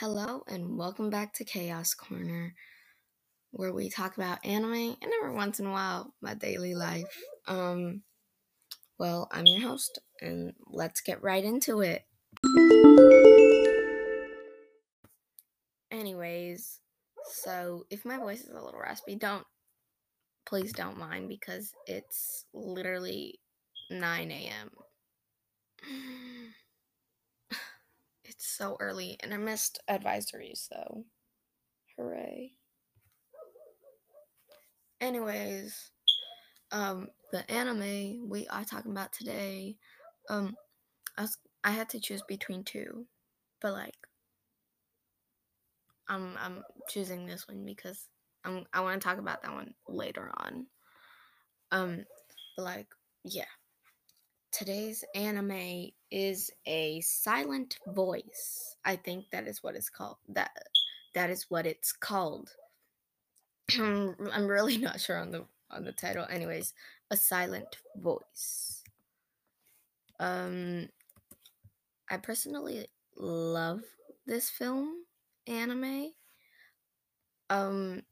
Hello and welcome back to Chaos Corner, where we talk about anime and every once in a while my daily life. Um, well, I'm your host, and let's get right into it. Anyways, so if my voice is a little raspy, don't please don't mind because it's literally 9 a.m. It's so early and I missed advisories, so hooray. Anyways, um the anime we are talking about today, um I was, I had to choose between two, but like I'm I'm choosing this one because I'm I want to talk about that one later on. Um but like yeah. Today's anime is a silent voice. I think that is what it's called. That that is what it's called. I'm really not sure on the on the title. Anyways, a silent voice. Um I personally love this film anime. Um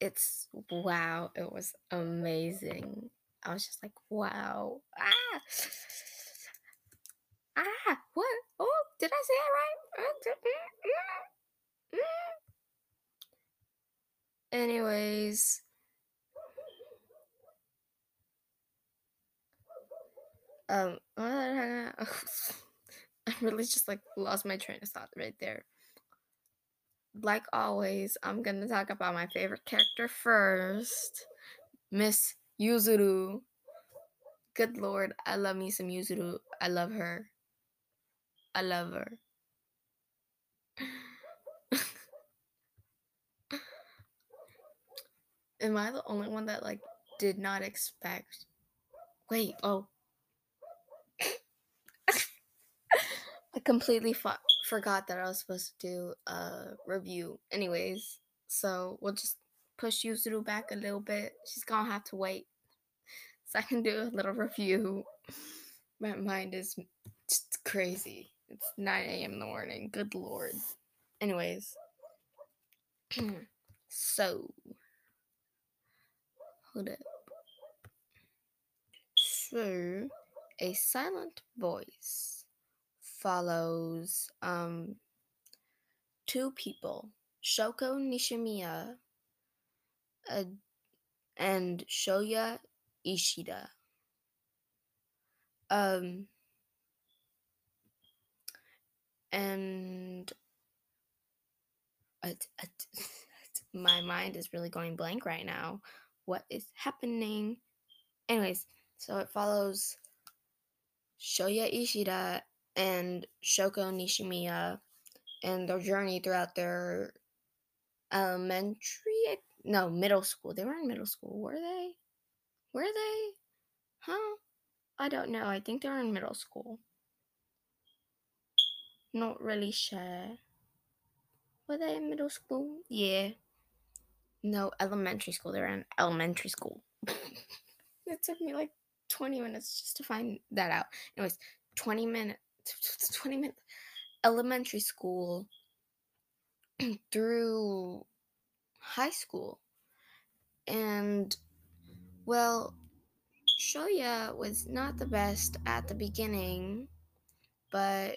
it's wow, it was amazing. I was just like, wow. Ah. Ah, what? Oh, did I say that right? Anyways, um, I really just like lost my train of thought right there. Like always, I'm gonna talk about my favorite character first, Miss Yuzuru. Good lord, I love me some Yuzuru. I love her. I love her. Am I the only one that like did not expect? Wait, oh. I completely fo- forgot that I was supposed to do a review. Anyways, so we'll just push Yuzuru back a little bit. She's gonna have to wait so I can do a little review. My mind is just crazy. It's 9 a.m. in the morning. Good lord. Anyways, so hold up. So, a silent voice follows um two people, Shoko Nishimiya and Shoya Ishida. Um, and my mind is really going blank right now. What is happening? Anyways, so it follows Shoya Ishida and Shoko Nishimiya and their journey throughout their elementary, no, middle school. They were in middle school, were they? Were they? Huh? I don't know. I think they were in middle school. Not really sure. Were they in middle school? Yeah. No, elementary school. They were in elementary school. it took me like 20 minutes just to find that out. Anyways, 20 minutes. 20 minutes. Elementary school through high school. And, well, Shoya was not the best at the beginning, but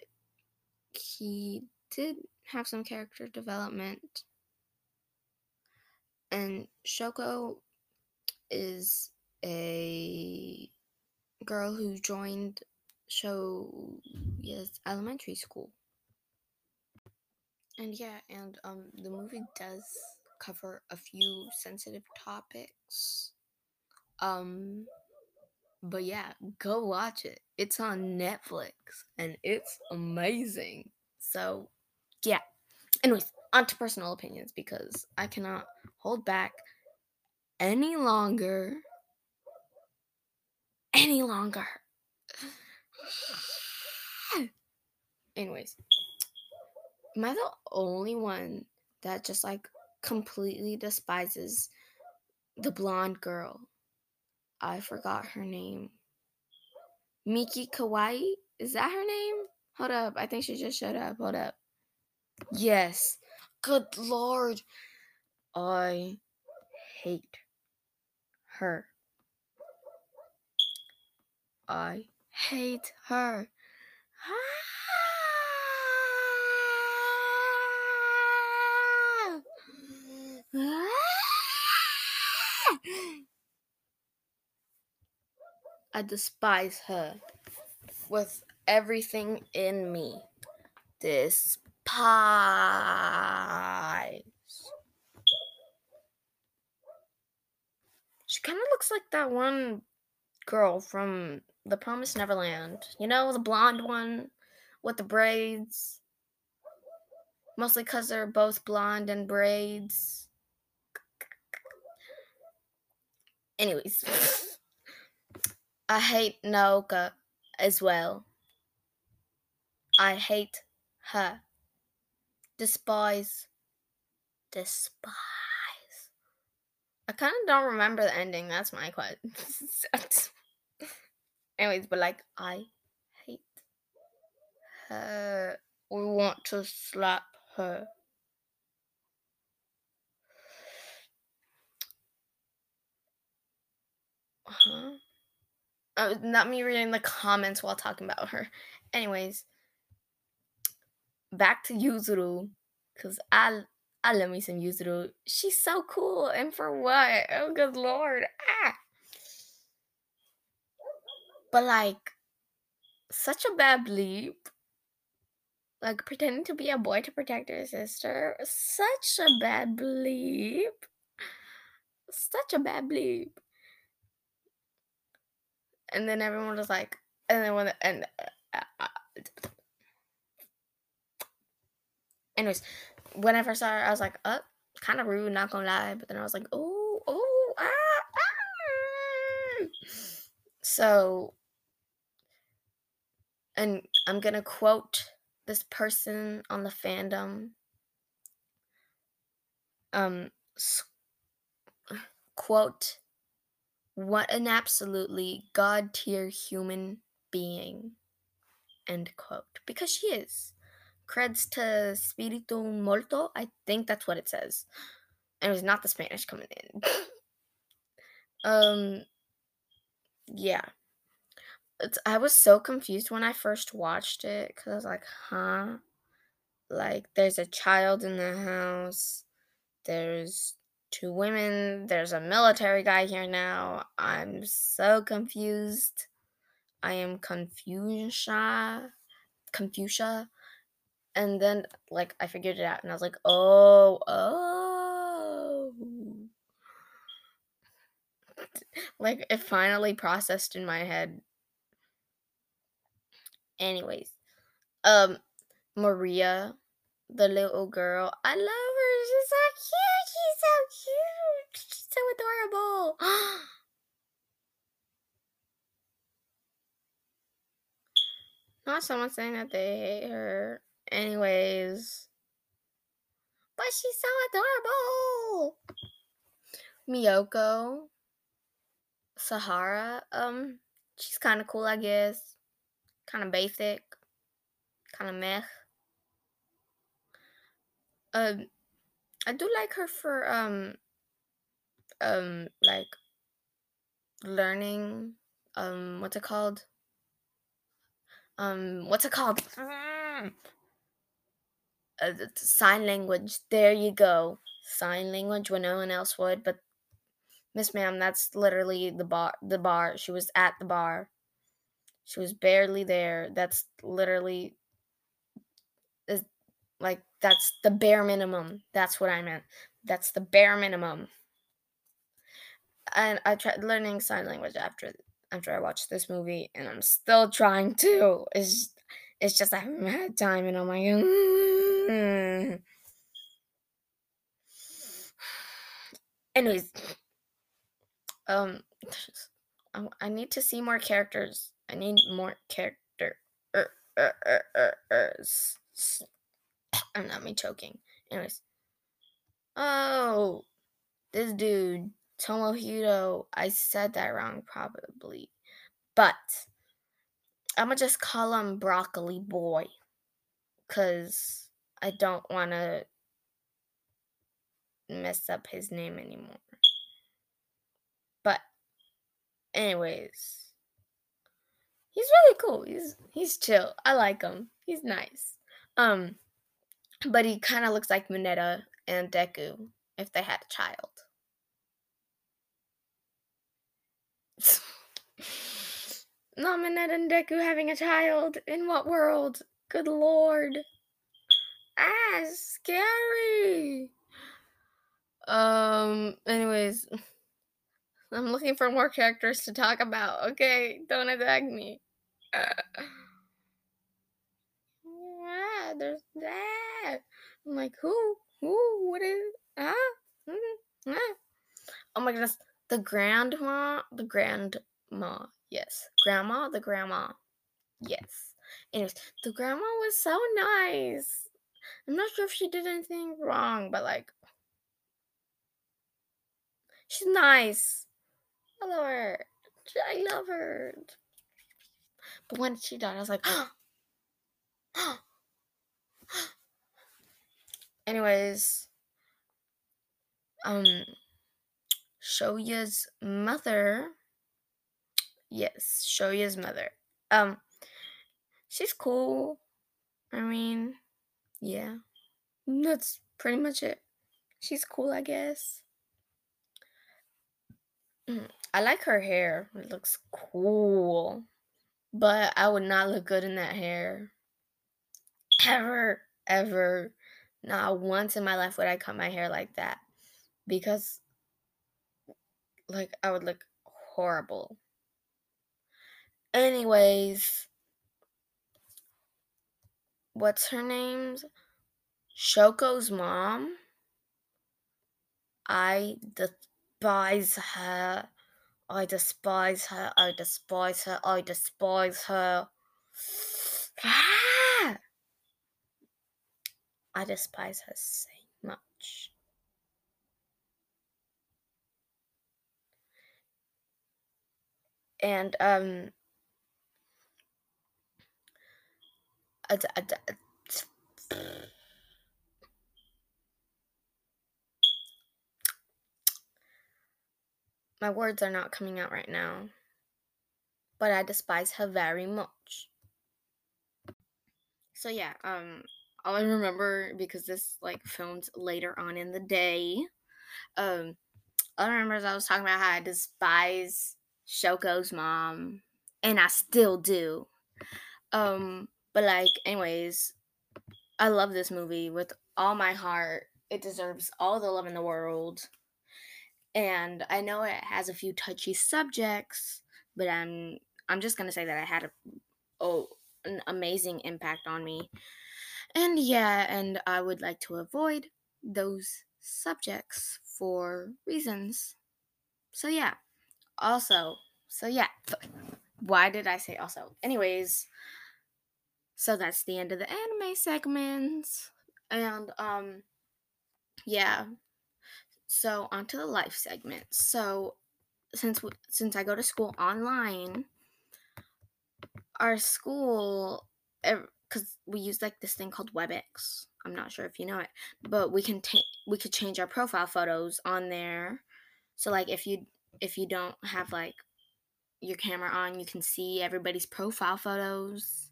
he did have some character development. And Shoko is a girl who joined Shoya's elementary school. And yeah, and um the movie does cover a few sensitive topics. Um but yeah, go watch it. It's on Netflix and it's amazing. So, yeah. Anyways, on to personal opinions because I cannot hold back any longer. Any longer. Anyways, am I the only one that just like completely despises the blonde girl? I forgot her name. Miki Kawai? Is that her name? Hold up. I think she just showed up. Hold up. Yes. Good lord. I hate her. I hate her. Ah. I despise her with everything in me. Despise. She kind of looks like that one girl from The Promised Neverland. You know, the blonde one with the braids. Mostly because they're both blonde and braids. Anyways, I hate Naoka as well. I hate her. Despise. Despise. I kind of don't remember the ending. That's my question. Anyways, but like, I hate her. We want to slap her. Huh? Oh, not me reading the comments while talking about her. Anyways, back to Yuzuru, because I I love me some Yuzuru. She's so cool, and for what? Oh, good lord! Ah. But like, such a bad bleep. Like pretending to be a boy to protect her sister. Such a bad bleep. Such a bad bleep. And then everyone was like, and then when and uh, uh, anyways, when I first saw her, I was like, oh, kind of rude, not gonna lie. But then I was like, oh, oh, ah, ah. So, and I'm gonna quote this person on the fandom. Um, quote, what an absolutely god tier human being. End quote. Because she is creds to Spiritu Molto. I think that's what it says. And it was not the Spanish coming in. um, yeah. It's, I was so confused when I first watched it because I was like, huh? Like, there's a child in the house, there's two women, there's a military guy here now. I'm so confused. I am Confucia. Confucia and then like I figured it out and I was like, "Oh, oh." like it finally processed in my head. Anyways, um Maria, the little girl, I love her. She's so cute. So cute. She's so adorable. Not someone saying that they hate her. Anyways. But she's so adorable. Miyoko. Sahara. Um, she's kind of cool, I guess. Kind of basic. Kind of meh. Um, I do like her for um, um, like learning. Um, what's it called? Um, what's it called? uh, sign language. There you go. Sign language when no one else would. But Miss Ma'am, that's literally the bar. The bar. She was at the bar. She was barely there. That's literally like that's the bare minimum. That's what I meant. That's the bare minimum. And I tried learning sign language after after I watched this movie, and I'm still trying to. It's it's just I haven't had time, and I'm like, mm. anyways, um, I, I, need to see more characters. I need more character. Er, er, er, er, er I'm not me choking. Anyways, oh, this dude Tomohiro. I said that wrong, probably, but I'm gonna just call him Broccoli Boy because I don't want to mess up his name anymore. But, anyways, he's really cool. He's he's chill. I like him. He's nice. Um, but he kind of looks like Mineta and Deku if they had a child. Not Mineta and Deku having a child. In what world? Good lord. Ah, scary. Um, anyways, I'm looking for more characters to talk about. Okay, don't attack me. Uh, ah, there's that. I'm like, who? Who? What is? Ah? Mm, ah. Oh my goodness. The grandma, the grandma, yes. Grandma, the grandma, yes. Anyways, the grandma was so nice. I'm not sure if she did anything wrong, but like, she's nice. I love her. I love her. But when she died, I was like, anyways, um, Shoya's mother, yes, Shoya's mother, um, she's cool. I mean, yeah, that's pretty much it. She's cool, I guess. Mm, I like her hair. It looks cool. But I would not look good in that hair. Ever, ever. Not once in my life would I cut my hair like that. Because, like, I would look horrible. Anyways, what's her name's? Shoko's mom. I despise her. I despise her. I despise her. I despise her. I despise her so much. And um I, I, I, My words are not coming out right now. But I despise her very much. So yeah, um all I remember because this like filmed later on in the day. Um all I remember is I was talking about how I despise Shoko's mom. And I still do. Um, but like, anyways, I love this movie with all my heart. It deserves all the love in the world and I know it has a few touchy subjects, but I'm I'm just gonna say that it had a oh an amazing impact on me. And yeah, and I would like to avoid those subjects for reasons. So yeah. Also, so yeah. Why did I say also? Anyways, so that's the end of the anime segments. And um yeah, so onto the life segment. So since we, since I go to school online, our school because we use like this thing called WebEx. I'm not sure if you know it, but we can take we could change our profile photos on there. So like if you if you don't have like your camera on, you can see everybody's profile photos.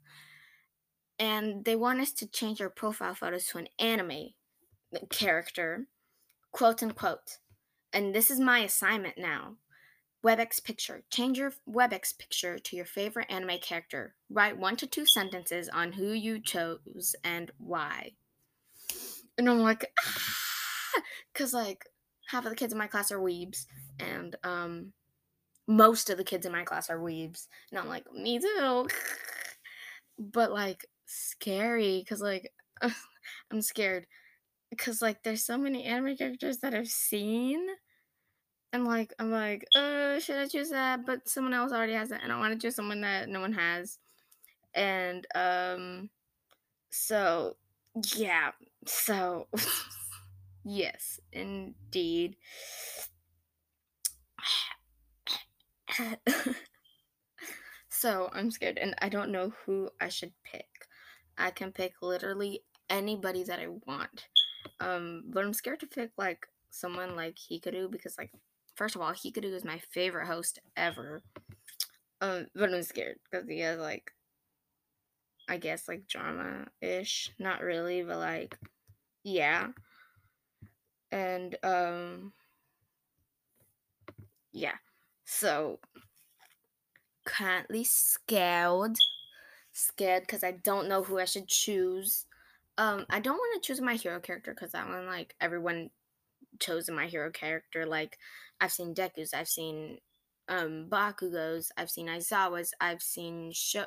And they want us to change our profile photos to an anime character quote unquote. And this is my assignment now. WebEx picture. Change your WebEx picture to your favorite anime character. Write one to two sentences on who you chose and why. And I'm like, ah! Because, like, half of the kids in my class are weebs, and um, most of the kids in my class are weebs. And I'm like, me too. but, like, scary, because, like, I'm scared because like there's so many anime characters that I've seen. And like I'm like, uh, should I choose that? But someone else already has it, and I want to choose someone that no one has. And um so yeah. So yes, indeed. So I'm scared and I don't know who I should pick. I can pick literally anybody that I want. Um, but I'm scared to pick like someone like Hikaru because like first of all, Hikaru is my favorite host ever. Um, but I'm scared because he has like I guess like drama ish. Not really, but like yeah. And um yeah. So currently scared. Scared because I don't know who I should choose. Um, I don't want to choose my hero character because that one, like, everyone chosen my hero character. Like, I've seen Deku's, I've seen um Bakugo's, I've seen Aizawa's, I've seen Sho,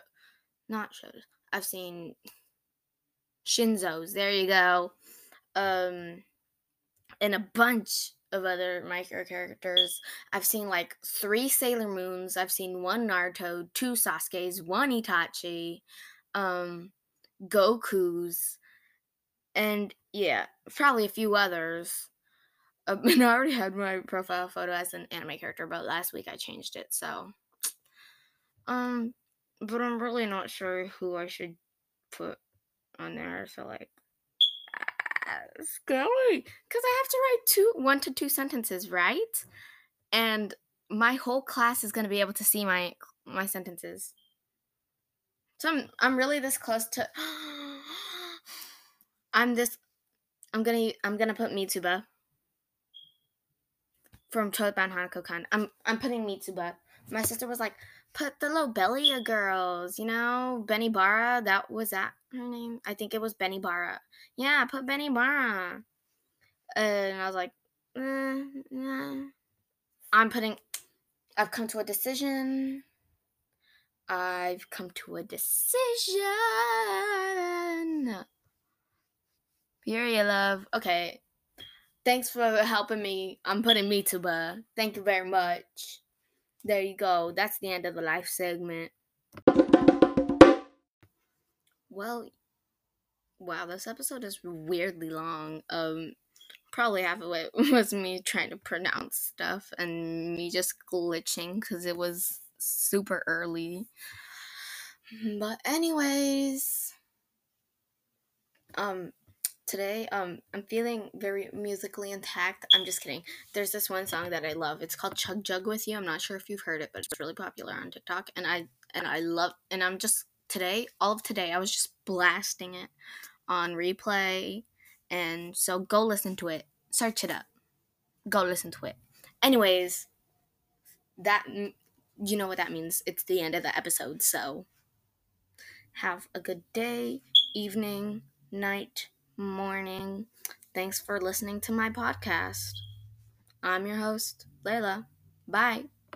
not Sho's, I've seen Shinso's. There you go. Um, and a bunch of other micro characters. I've seen like three Sailor Moons. I've seen one Naruto, two Sasuke's, one Itachi, um, Goku's, and yeah, probably a few others. Uh, and I already had my profile photo as an anime character, but last week I changed it. So, um, but I'm really not sure who I should put on there. So like, scary because I have to write two, one to two sentences, right? And my whole class is going to be able to see my my sentences. So I'm I'm really this close to. I'm this. I'm gonna I'm gonna put Mitsuba from Choiban Hanako-kun. I'm I'm putting Mitsuba. My sister was like, put the Lobelia girls, you know, Benibara. That was that her name. I think it was Benibara. Yeah, put Benibara. And I was like, eh, nah. I'm putting. I've come to a decision. I've come to a decision. Period, love. Okay. Thanks for helping me. I'm putting Mitsuba. Thank you very much. There you go. That's the end of the life segment. Well, wow, this episode is weirdly long. Um, probably half of it was me trying to pronounce stuff and me just glitching because it was super early. But anyways, um, today um i'm feeling very musically intact. I'm just kidding. There's this one song that i love. It's called chug jug with you. I'm not sure if you've heard it but it's really popular on tiktok and i and i love and i'm just today all of today i was just blasting it on replay and so go listen to it. Search it up. Go listen to it. Anyways that you know what that means. It's the end of the episode so have a good day evening night morning. Thanks for listening to my podcast. I'm your host, Layla. Bye.